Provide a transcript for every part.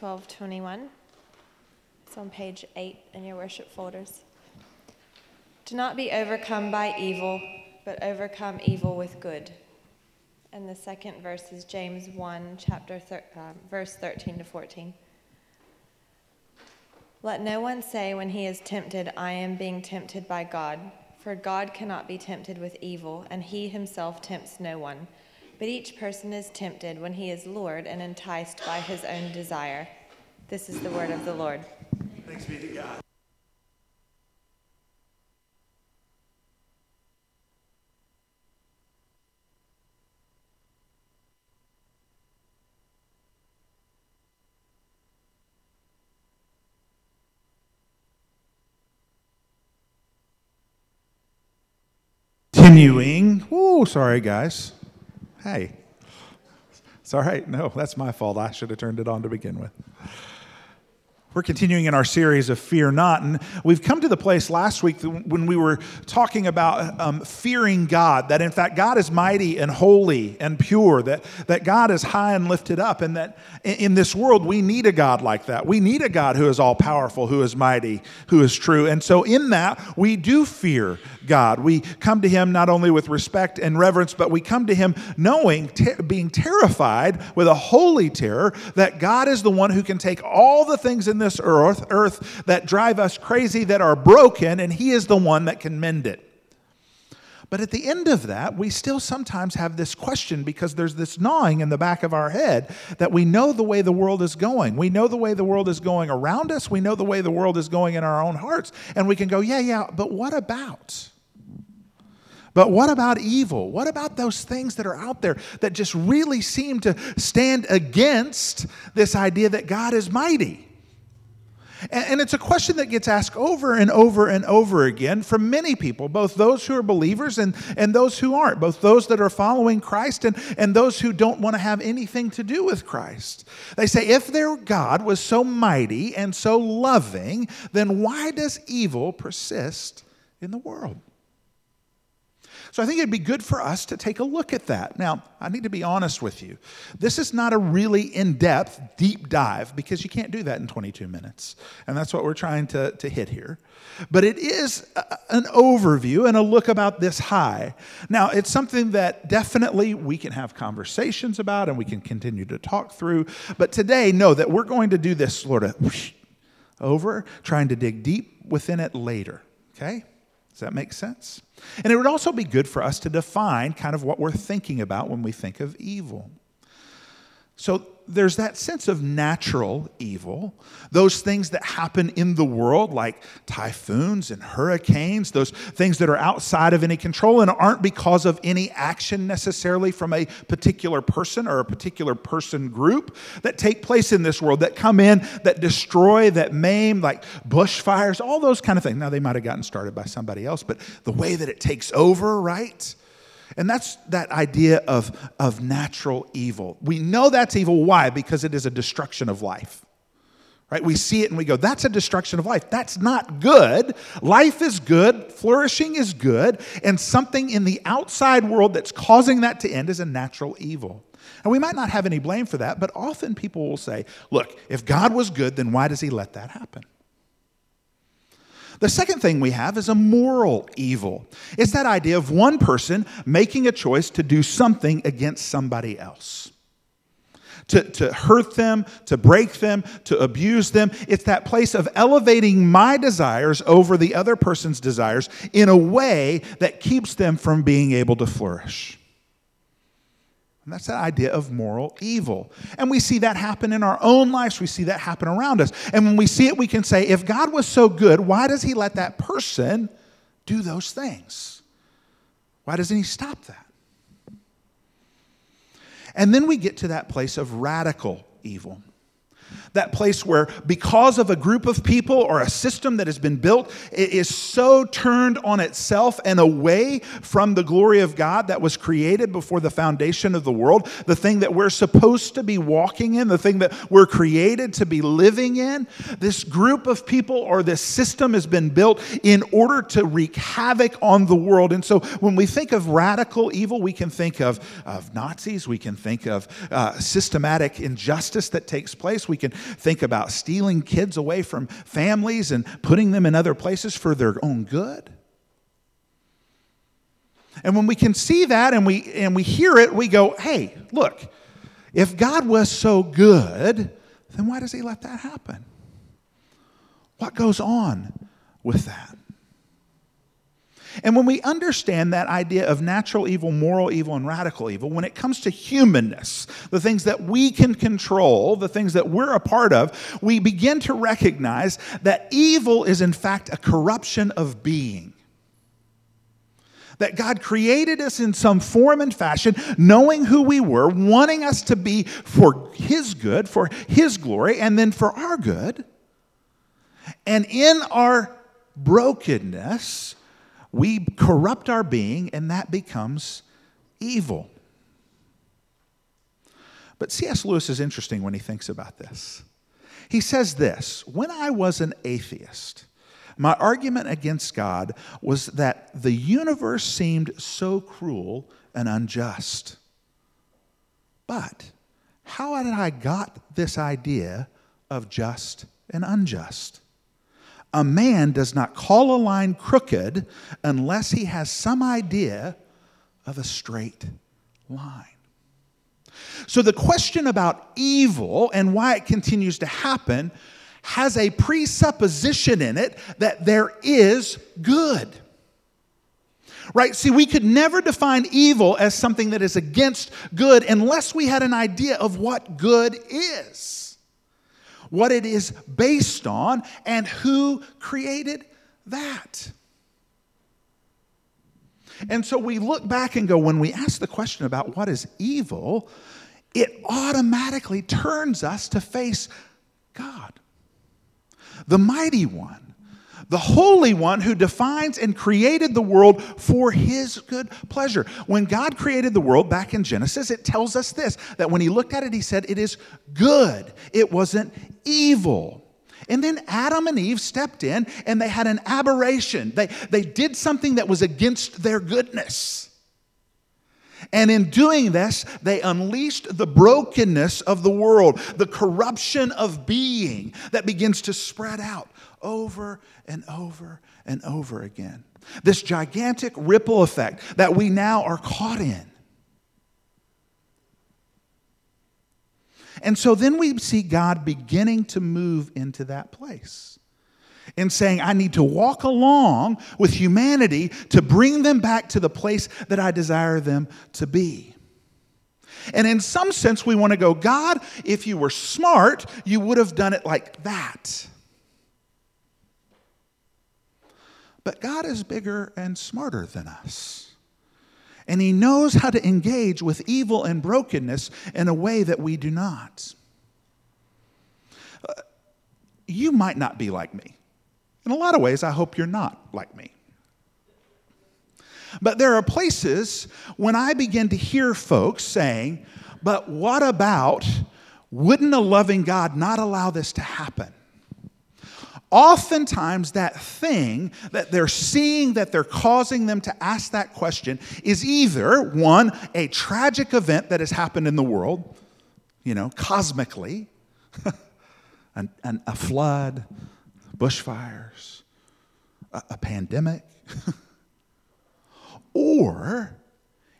1221. It's on page 8 in your worship folders. Do not be overcome by evil, but overcome evil with good. And the second verse is James 1, chapter thir- uh, verse 13 to 14. Let no one say when he is tempted, I am being tempted by God. For God cannot be tempted with evil, and he himself tempts no one. But each person is tempted when he is lured and enticed by his own desire. This is the word of the Lord. Thanks be to God. Continuing. Oh, sorry, guys. Hey. It's all right. No, that's my fault. I should have turned it on to begin with. We're continuing in our series of Fear Not. And we've come to the place last week when we were talking about um, fearing God, that in fact God is mighty and holy and pure, that, that God is high and lifted up, and that in, this world we need a God like that. We need a God who is all powerful, who is mighty, who is true. And so in that, we do fear God. We come to Him not only with respect and reverence, but we come to Him knowing, ter- being terrified with a holy terror that God is the one who can take all the things in this earth, earth that drive us crazy, that are broken, and He is the one that can mend it. But at the end of that, we still sometimes have this question because there's this gnawing in the back of our head that we know the way the world is going. We know the way the world is going around us. We know the way the world is going in our own hearts. And we can go, yeah, yeah, but what about? But what about evil? What about those things that are out there that just really seem to stand against this idea that God is mighty? And, it's a question that gets asked over and over and over again from many people, both those who are believers and, and those who aren't, both those that are following Christ and, and those who don't want to have anything to do with Christ. They say, if their God was so mighty and so loving, then why does evil persist in the world? So I think it'd be good for us to take a look at that. Now, I need to be honest with you. This is not a really in depth, deep dive because you can't do that in 22 minutes. And that's what we're trying to, to hit here. But it is a, an overview and a look about this high. Now, it's something that definitely we can have conversations about and we can continue to talk through. But today, know that we're going to do this sort of over, trying to dig deep within it later. Okay? Does that make sense? And it would also be good for us to define kind of what we're thinking about when we think of evil. So there's that sense of natural evil, those things that happen in the world, like typhoons and hurricanes, those things that are outside of any control and aren't because of any action necessarily from a particular person or a particular person group that take place in this world, that come in, that destroy, that maim, like bushfires, all those kind of things. Now, they might have gotten started by somebody else, but the way that it takes over, right? And that's that idea of, of natural evil. We know that's evil. Why? Because it is a destruction of life. Right? We see it and we go, that's a destruction of life. That's not good. Life is good, flourishing is good, and something in the outside world that's causing that to end is a natural evil. And we might not have any blame for that, but often people will say, look, if God was good, then why does he let that happen? The second thing we have is a moral evil. It's that idea of one person making a choice to do something against somebody else. To, to hurt them, to break them, to abuse them. It's that place of elevating my desires over the other person's desires in a way that keeps them from being able to flourish. And that's that idea of moral evil. And we see that happen in our own lives. We see that happen around us. And when we see it, we can say, if God was so good, why does he let that person do those things? Why doesn't he stop that? And then we get to that place of radical evil that place where, because of a group of people or a system that has been built, it is so turned on itself and away from the glory of God that was created before the foundation of the world, the thing that we're supposed to be walking in, the thing that we're created to be living in. This group of people or this system has been built in order to wreak havoc on the world. And so when we think of radical evil, we can think of, of Nazis, we can think of uh, systematic injustice that takes place, we can think about stealing kids away from families and putting them in other places for their own good. And when we can see that and we, and we hear it, we go, hey, look, if God was so good, then why does he let that happen? What goes on with that? And when we understand that idea of natural evil, moral evil, and radical evil, when it comes to humanness, the things that we can control, the things that we're a part of, we begin to recognize that evil is in fact a corruption of being. That God created us in some form and fashion, knowing who we were, wanting us to be for His good, for His glory, and then for our good. And in our brokenness, we corrupt our being, and that becomes evil. But C.S. Lewis is interesting when he thinks about this. He says this When I was an atheist, my argument against God was that the universe seemed so cruel and unjust. But how had I got this idea of just and unjust? A man does not call a line crooked unless he has some idea of a straight line. So, the question about evil and why it continues to happen has a presupposition in it that there is good. Right? See, we could never define evil as something that is against good unless we had an idea of what good is, what it is based on, and who created that. And so we look back and go, when we ask the question about what is evil, it automatically turns us to face God the mighty one, the holy one who defines and created the world for his good pleasure. When God created the world back in Genesis, it tells us this that when he looked at it, he said, It is good, it wasn't evil. And then Adam and Eve stepped in and they had an aberration. They, they did something that was against their goodness. And in doing this, they unleashed the brokenness of the world, the corruption of being that begins to spread out over and over and over again. This gigantic ripple effect that we now are caught in. And so then we see God beginning to move into that place and saying, I need to walk along with humanity to bring them back to the place that I desire them to be. And in some sense, we want to go, God, if you were smart, you would have done it like that. But God is bigger and smarter than us. And He knows how to engage with evil and brokenness in a way that we do not. Uh, you might not be like me. In a lot of ways, I hope you're not like me. But there are places when I begin to hear folks saying, but what about, wouldn't a loving God not allow this to happen? Oftentimes, that thing that they're seeing that they're causing them to ask that question is either one, a tragic event that has happened in the world, you know, cosmically, an, an, a flood, bushfires, a, a pandemic, or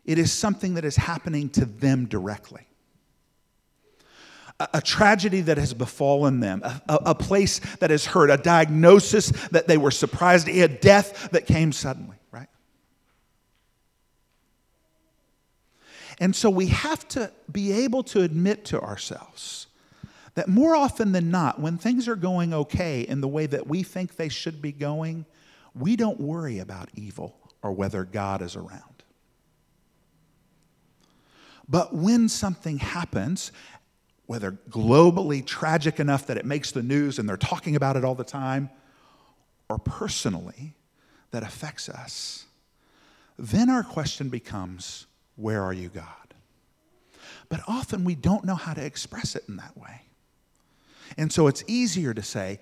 it is something that is happening to them directly. A, tragedy that has befallen them, a, a, place that has hurt, a diagnosis that they were surprised, a death that came suddenly, right? And so we have to be able to admit to ourselves that more often than not, when things are going okay in the way that we think they should be going, we don't worry about evil or whether God is around. But when something happens, whether globally tragic enough that it makes the news and they're talking about it all the time, or personally that affects us, then our question becomes, Where are you, God? But often we don't know how to express it in that way. And so it's easier to say,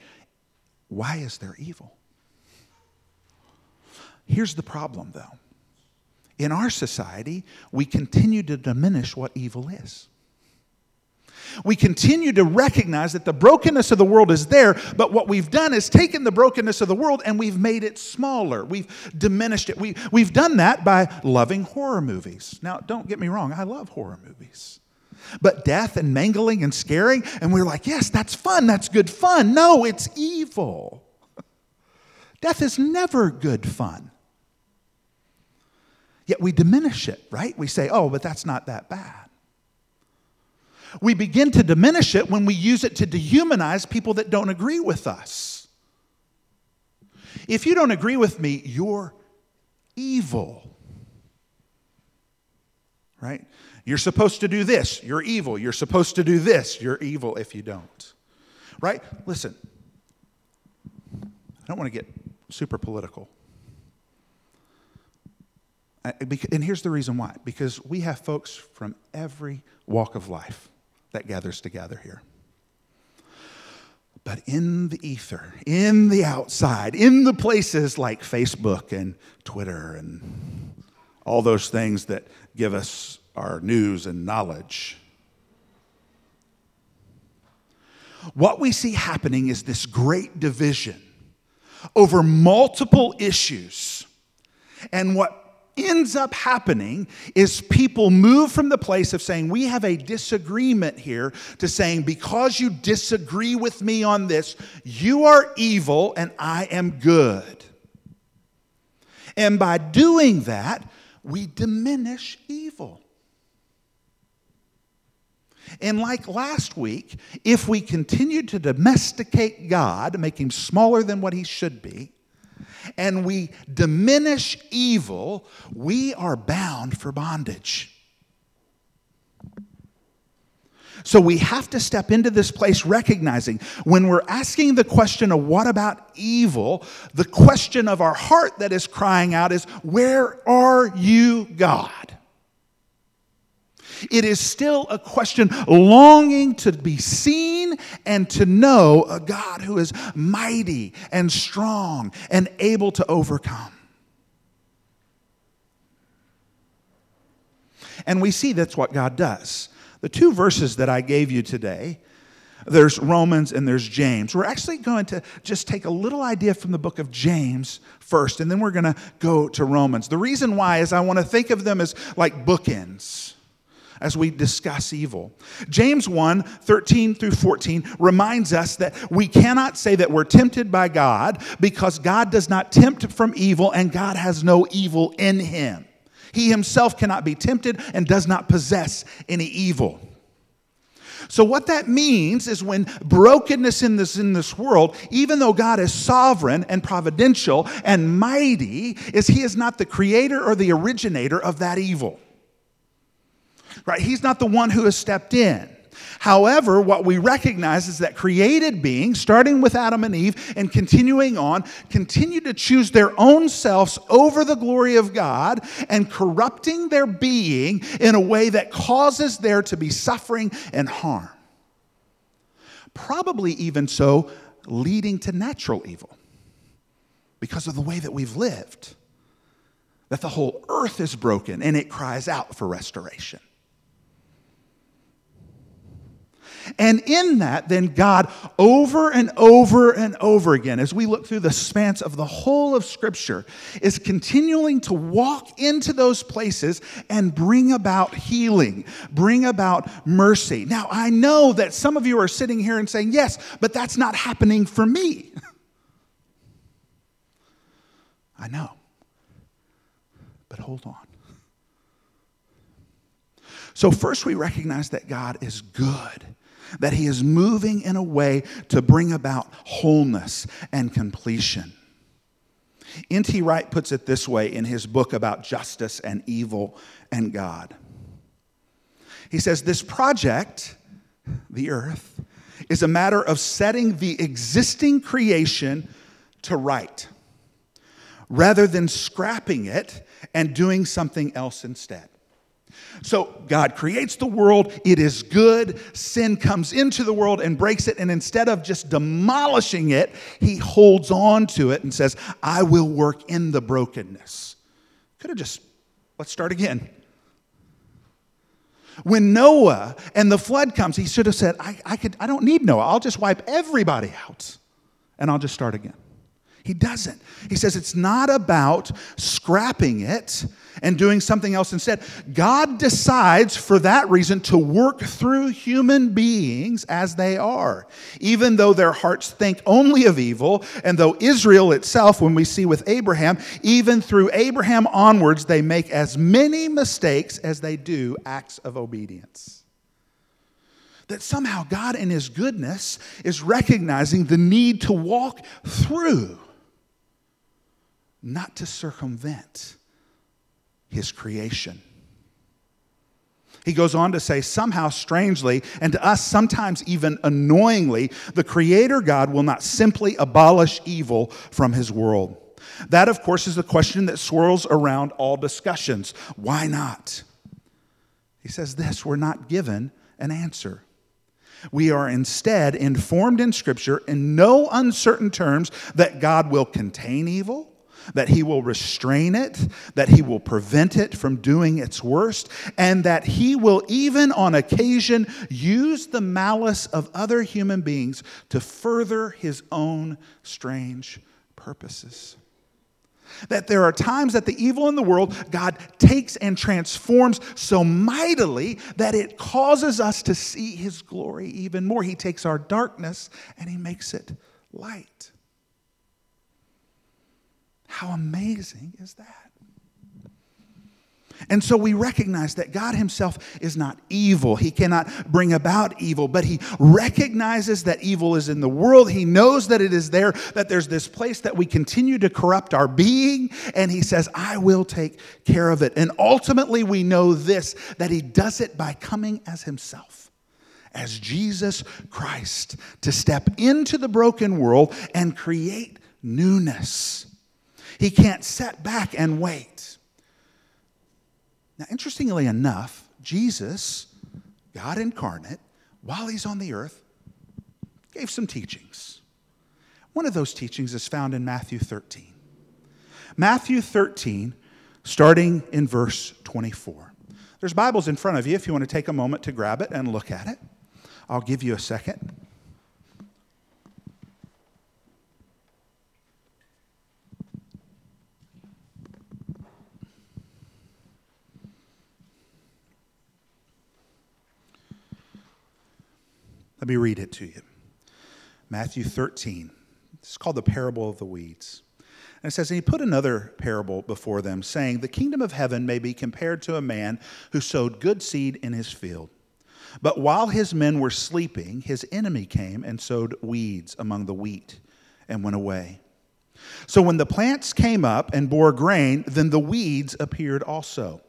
why is there evil? Here's the problem, though. In our society, we continue to diminish what evil is. We continue to recognize that the brokenness of the world is there, but what we've done is taken the brokenness of the world and we've made it smaller. We've diminished it. We, we've done that by loving horror movies. Now, don't get me wrong, I love horror movies. But death and mangling and scaring, and we're like, yes, that's fun, that's good fun. No, it's evil. Death is never good fun. Yet we diminish it, right? We say, oh, but that's not that bad. We begin to diminish it when we use it to dehumanize people that don't agree with us. If you don't agree with me, you're evil. Right? You're supposed to do this, you're evil. You're supposed to do this, you're evil if you don't. Right? Listen, I don't want to get super political. And here's the reason why because we have folks from every walk of life that gathers together here. But in the ether, in the outside, in the places like Facebook and Twitter and all those things that give us our news and knowledge, what we see happening is this great division over multiple issues. And what ends up happening is people move from the place of saying, We have a disagreement here, to saying, Because you disagree with me on this, you are evil and I am good. And by doing that, we diminish evil. And like last week, if we continue to domesticate God, make him smaller than what he should be, and we diminish evil, we are bound for bondage. So we have to step into this place recognizing when we're asking the question of what about evil, the question of our heart that is crying out is, Where are you, God? It is still a question longing to be seen and to know a God who is mighty and strong and able to overcome. And we see that's what God does. The two verses that I gave you today, there's Romans and there's James. We're actually going to just take a little idea from the book of James first, and then we're going to go to Romans. The reason why is I want to think of them as like bookends as we discuss evil. James 1 13 through 14 reminds us that we cannot say that we're tempted by God because God does not tempt from evil and God has no evil in him. He himself cannot be tempted and does not possess any evil. So, what that means is when brokenness in this, in this world, even though God is sovereign and providential and mighty, is He is not the creator or the originator of that evil right? He's not the one who has stepped in. However, what we recognize is that created beings, starting with Adam and Eve and continuing on, continue to choose their own selves over the glory of God and corrupting their being in a way that causes there to be suffering and harm. Probably even so, leading to natural evil because of the way that we've lived. That the whole earth is broken and it cries out for restoration. And in that, then God, over and over and over again, as we look through the spans of the whole of Scripture, is continuing to walk into those places and bring about healing, bring about mercy. Now, I know that some of you are sitting here and saying, yes, but that's not happening for me. I know. But hold on. So, first, we recognize that God is good that He is moving in a way to bring about wholeness and completion. N.T. Wright puts it this way in his book about justice and evil and God. He says, This project, the earth, is a matter of setting the existing creation to right rather than scrapping it and doing something else instead. So God creates the world, it is good. Sin comes into the world and breaks it, and instead of just demolishing it, he holds on to it and says, I will work in the brokenness. Could have just, let's start again. When Noah and the flood comes, he should have said, I, I, could, I don't need Noah. I'll just wipe everybody out and I'll just start again. He doesn't. He says it's not about scrapping it and doing something else instead. God decides for that reason to work through human beings as they are, even though their hearts think only of evil, and though Israel itself, when we see with Abraham, even through Abraham onwards, they make as many mistakes as they do acts of obedience. That somehow God, in His goodness, is recognizing the need to walk through not to circumvent his creation. He goes on to say, somehow strangely, and to us sometimes even annoyingly, the Creator God will not simply abolish evil from His world. That, of course, is the question that swirls around all discussions. Why not? He says this we're not given an answer. We are instead informed in Scripture in no uncertain terms that God will contain evil that he will restrain it, that he will prevent it from doing its worst, and that he will even on occasion use the malice of other human beings to further his own strange purposes. That there are times that the evil in the world God takes and transforms so mightily that it causes us to see his glory even more. He takes our darkness and he makes it light. How amazing is that? And so we recognize that God Himself is not evil. He cannot bring about evil, but He recognizes that evil is in the world. He knows that it is there, that there's this place that we continue to corrupt our being, and He says, I will take care of it. And ultimately, we know this that He does it by coming as Himself, as Jesus Christ, to step into the broken world and create newness. He can't sit back and wait. Now, interestingly enough, Jesus, God incarnate, while he's on the earth, gave some teachings. One of those teachings is found in Matthew 13. Matthew 13, starting in verse 24. There's Bibles in front of you if you want to take a moment to grab it and look at it. I'll give you a second. Let me read it to you. Matthew 13. It's called the parable of the weeds. And it says, And he put another parable before them, saying, The kingdom of heaven may be compared to a man who sowed good seed in his field. But while his men were sleeping, his enemy came and sowed weeds among the wheat and went away. So when the plants came up and bore grain, then the weeds appeared also.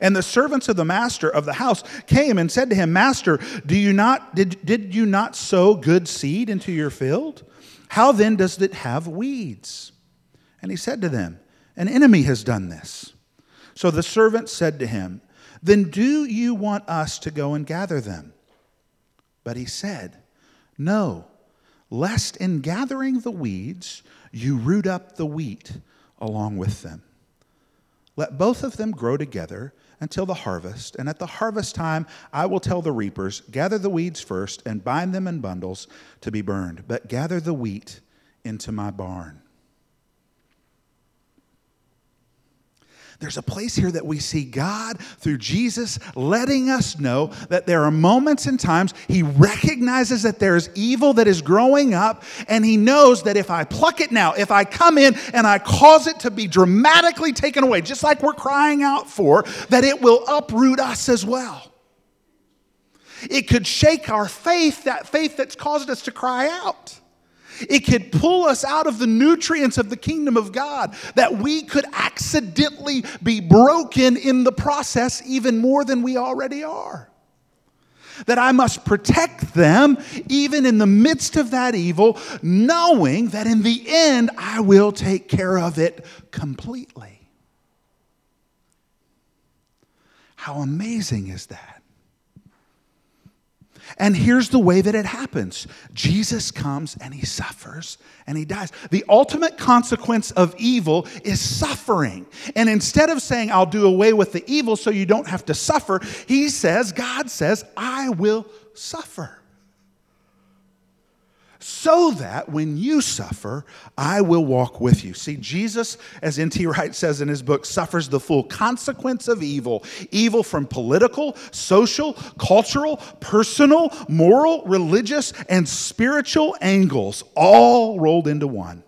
And the servants of the master of the house came and said to him, Master, do you not, did, did you not sow good seed into your field? How then does it have weeds? And he said to them, An enemy has done this. So the servant said to him, Then do you want us to go and gather them? But he said, No, lest in gathering the weeds you root up the wheat along with them. Let both of them grow together until the harvest, and at the harvest time I will tell the reapers, Gather the weeds first and bind them in bundles to be burned, but gather the wheat into my barn. There's a place here that we see God through Jesus letting us know that there are moments and times He recognizes that there's evil that is growing up, and He knows that if I pluck it now, if I come in and I cause it to be dramatically taken away, just like we're crying out for, that it will uproot us as well. It could shake our faith, that faith that's caused us to cry out. It could pull us out of the nutrients of the kingdom of God, that we could accidentally be broken in the process even more than we already are. That I must protect them even in the midst of that evil, knowing that in the end I will take care of it completely. How amazing is that? And here's the way that it happens Jesus comes and he suffers and he dies. The ultimate consequence of evil is suffering. And instead of saying, I'll do away with the evil so you don't have to suffer, he says, God says, I will suffer so that when you suffer, I will walk with you. See, Jesus, as N.T. Wright says in his book, suffers the full consequence of evil evil from political, social, cultural, personal, moral, religious, and spiritual angles, all rolled into one.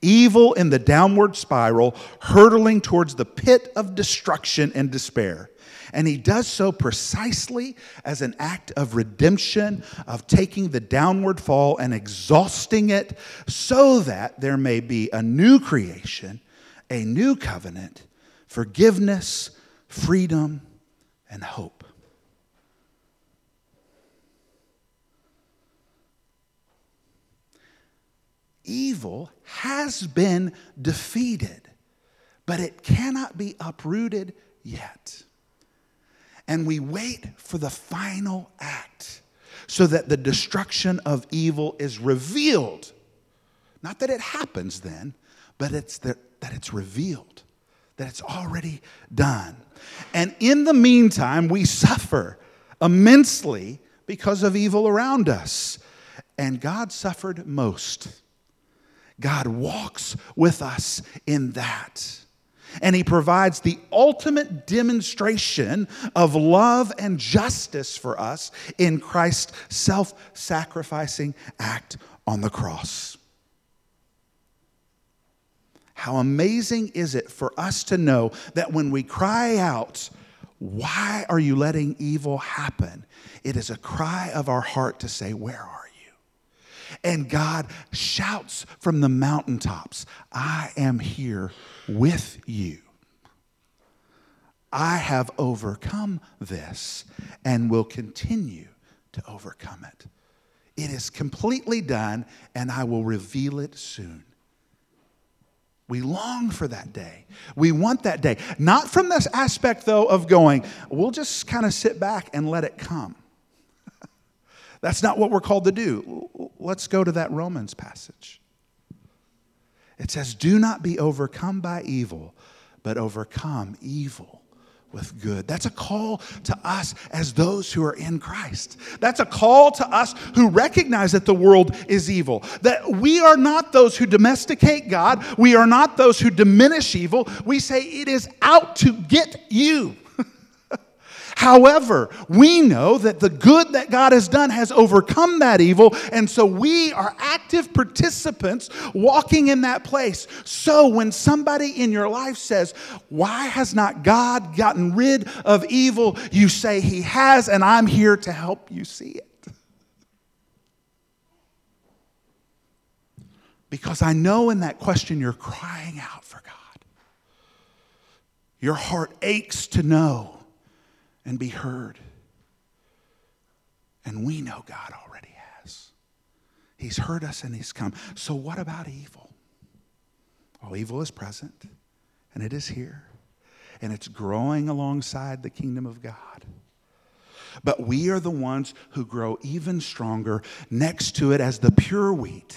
Evil in the downward spiral, hurtling towards the pit of destruction and despair. And he does so precisely as an act of redemption, of taking the downward fall and exhausting it, so that there may be a new creation, a new covenant, forgiveness, freedom, and hope. Evil has been defeated, but it cannot be uprooted yet and we wait for the final act so that the destruction of evil is revealed. Not that it happens then, but it's the, that it's revealed, that it's already done. And in the meantime, we suffer immensely because of evil around us. And God suffered most. God walks with us in that and he provides the ultimate demonstration of love and justice for us in Christ's self sacrificing act on the cross. How amazing is it for us to know that when we cry out, Why are you letting evil happen? It is a cry of our heart to say, Where are you? And God shouts from the mountaintops, I am here with you. I have overcome this and will continue to overcome it. It is completely done, and I will reveal it soon. We long for that day. We want that day. Not from this aspect, though, of going, we'll just kind of sit back and let it come. That's not what we're called to do. Let's go to that Romans passage. It says, Do not be overcome by evil, but overcome evil with good. That's a call to us as those who are in Christ. That's a call to us who recognize that the world is evil. That we are not those who domesticate God, we are not those who diminish evil. We say it is out to get you. However, we know that the good that God has done has overcome that evil, and so we are active participants walking in that place. So when somebody in your life says, Why has not God gotten rid of evil? You say, He has, and I'm here to help you see it. Because I know in that question you're crying out for God. Your heart aches to know and be heard. And we know God already has. He's heard us and He's come. So, what about evil? Well, evil is present and it is here and it's growing alongside the kingdom of God. But we are the ones who grow even stronger next to it as the pure wheat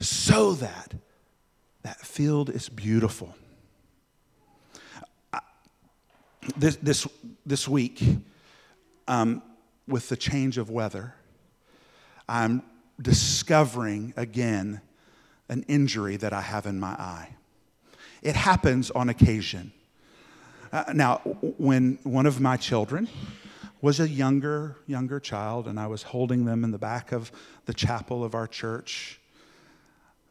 so that that field is beautiful this, this, this week, um, with the change of weather, I'm discovering again an injury that I have in my eye. It happens on occasion. Uh, now, when one of my children was a younger, younger child, and I was holding them in the back of the chapel of our church,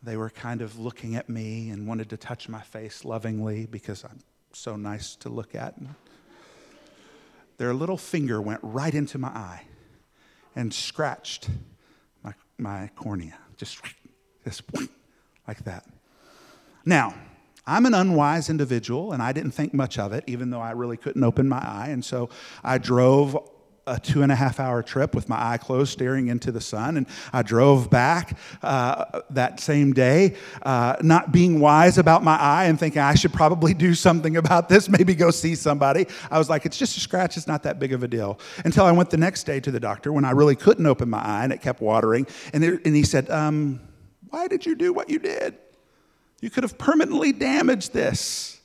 they were kind of looking at me and wanted to touch my face lovingly because I'm so nice to look at. Their little finger went right into my eye and scratched my, my cornea, just, just like that. Now, I'm an unwise individual, and I didn't think much of it, even though I really couldn't open my eye. And so I drove a two and a half hour trip with my eye closed, staring into the sun. And I drove back uh, that same day, uh, not being wise about my eye and thinking I should probably do something about this, maybe go see somebody. I was like, it's just a scratch, it's not that big of a deal. Until I went the next day to the doctor when I really couldn't open my eye and it kept watering. And, there, and he said, um, Why did you do what you did? You could have permanently damaged this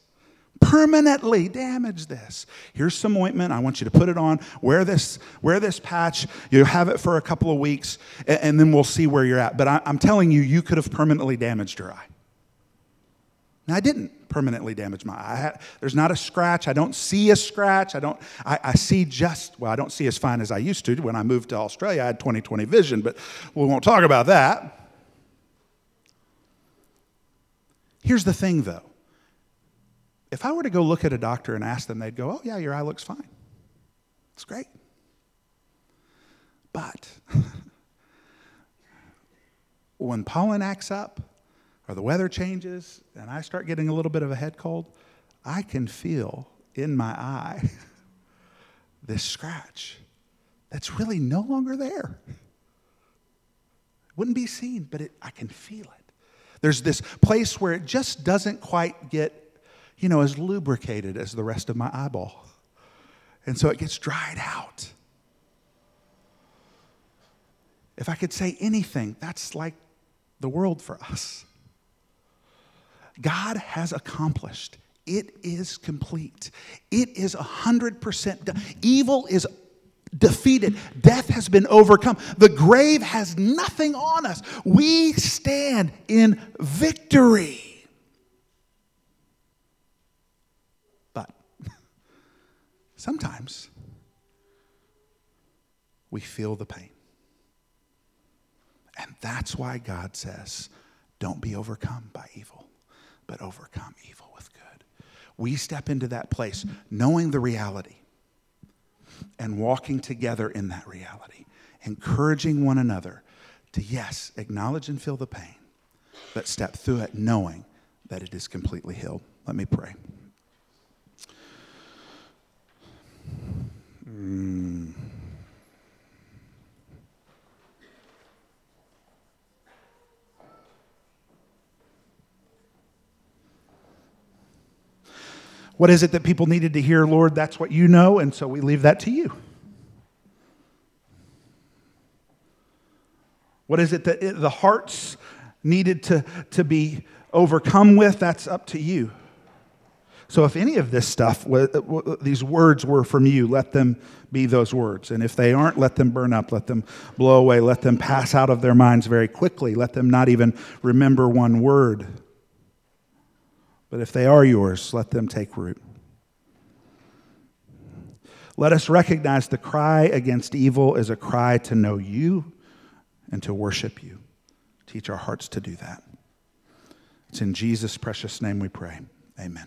permanently damage this. Here's some ointment. I want you to put it on. Wear this, wear this patch. You have it for a couple of weeks, and, and then we'll see where you're at. But I, I'm telling you, you could have permanently damaged your eye. Now, I didn't permanently damage my eye. There's not a scratch. I don't see a scratch. I don't. I, I, see just well. I don't see as fine as I used to. When I moved to Australia, I had 20/20 vision, but we won't talk about that. Here's the thing, though. If I were to go look at a doctor and ask them, they'd go, Oh, yeah, your eye looks fine. It's great. But when pollen acts up or the weather changes and I start getting a little bit of a head cold, I can feel in my eye this scratch that's really no longer there. It wouldn't be seen, but it, I can feel it. There's this place where it just doesn't quite get you know, as lubricated as the rest of my eyeball. And so it gets dried out. If I could say anything, that's like the world for us. God has accomplished. It is complete. It is 100% done. Evil is defeated. Death has been overcome. The grave has nothing on us. We stand in victory. Sometimes we feel the pain. And that's why God says, don't be overcome by evil, but overcome evil with good. We step into that place knowing the reality and walking together in that reality, encouraging one another to, yes, acknowledge and feel the pain, but step through it knowing that it is completely healed. Let me pray. Mm. What is it that people needed to hear, Lord? That's what you know, and so we leave that to you. What is it that the hearts needed to, to be overcome with? That's up to you. So if any of this stuff, uh, uh, these words were from you, let them be those words. And if they aren't, let them burn up, let them blow away, let them pass out of their minds very quickly, let them not even remember one word. But if they are yours, let them take root. Let us recognize the cry against evil is a cry to know you and to worship you. Teach our hearts to do that. It's in Jesus' precious name we pray. Amen.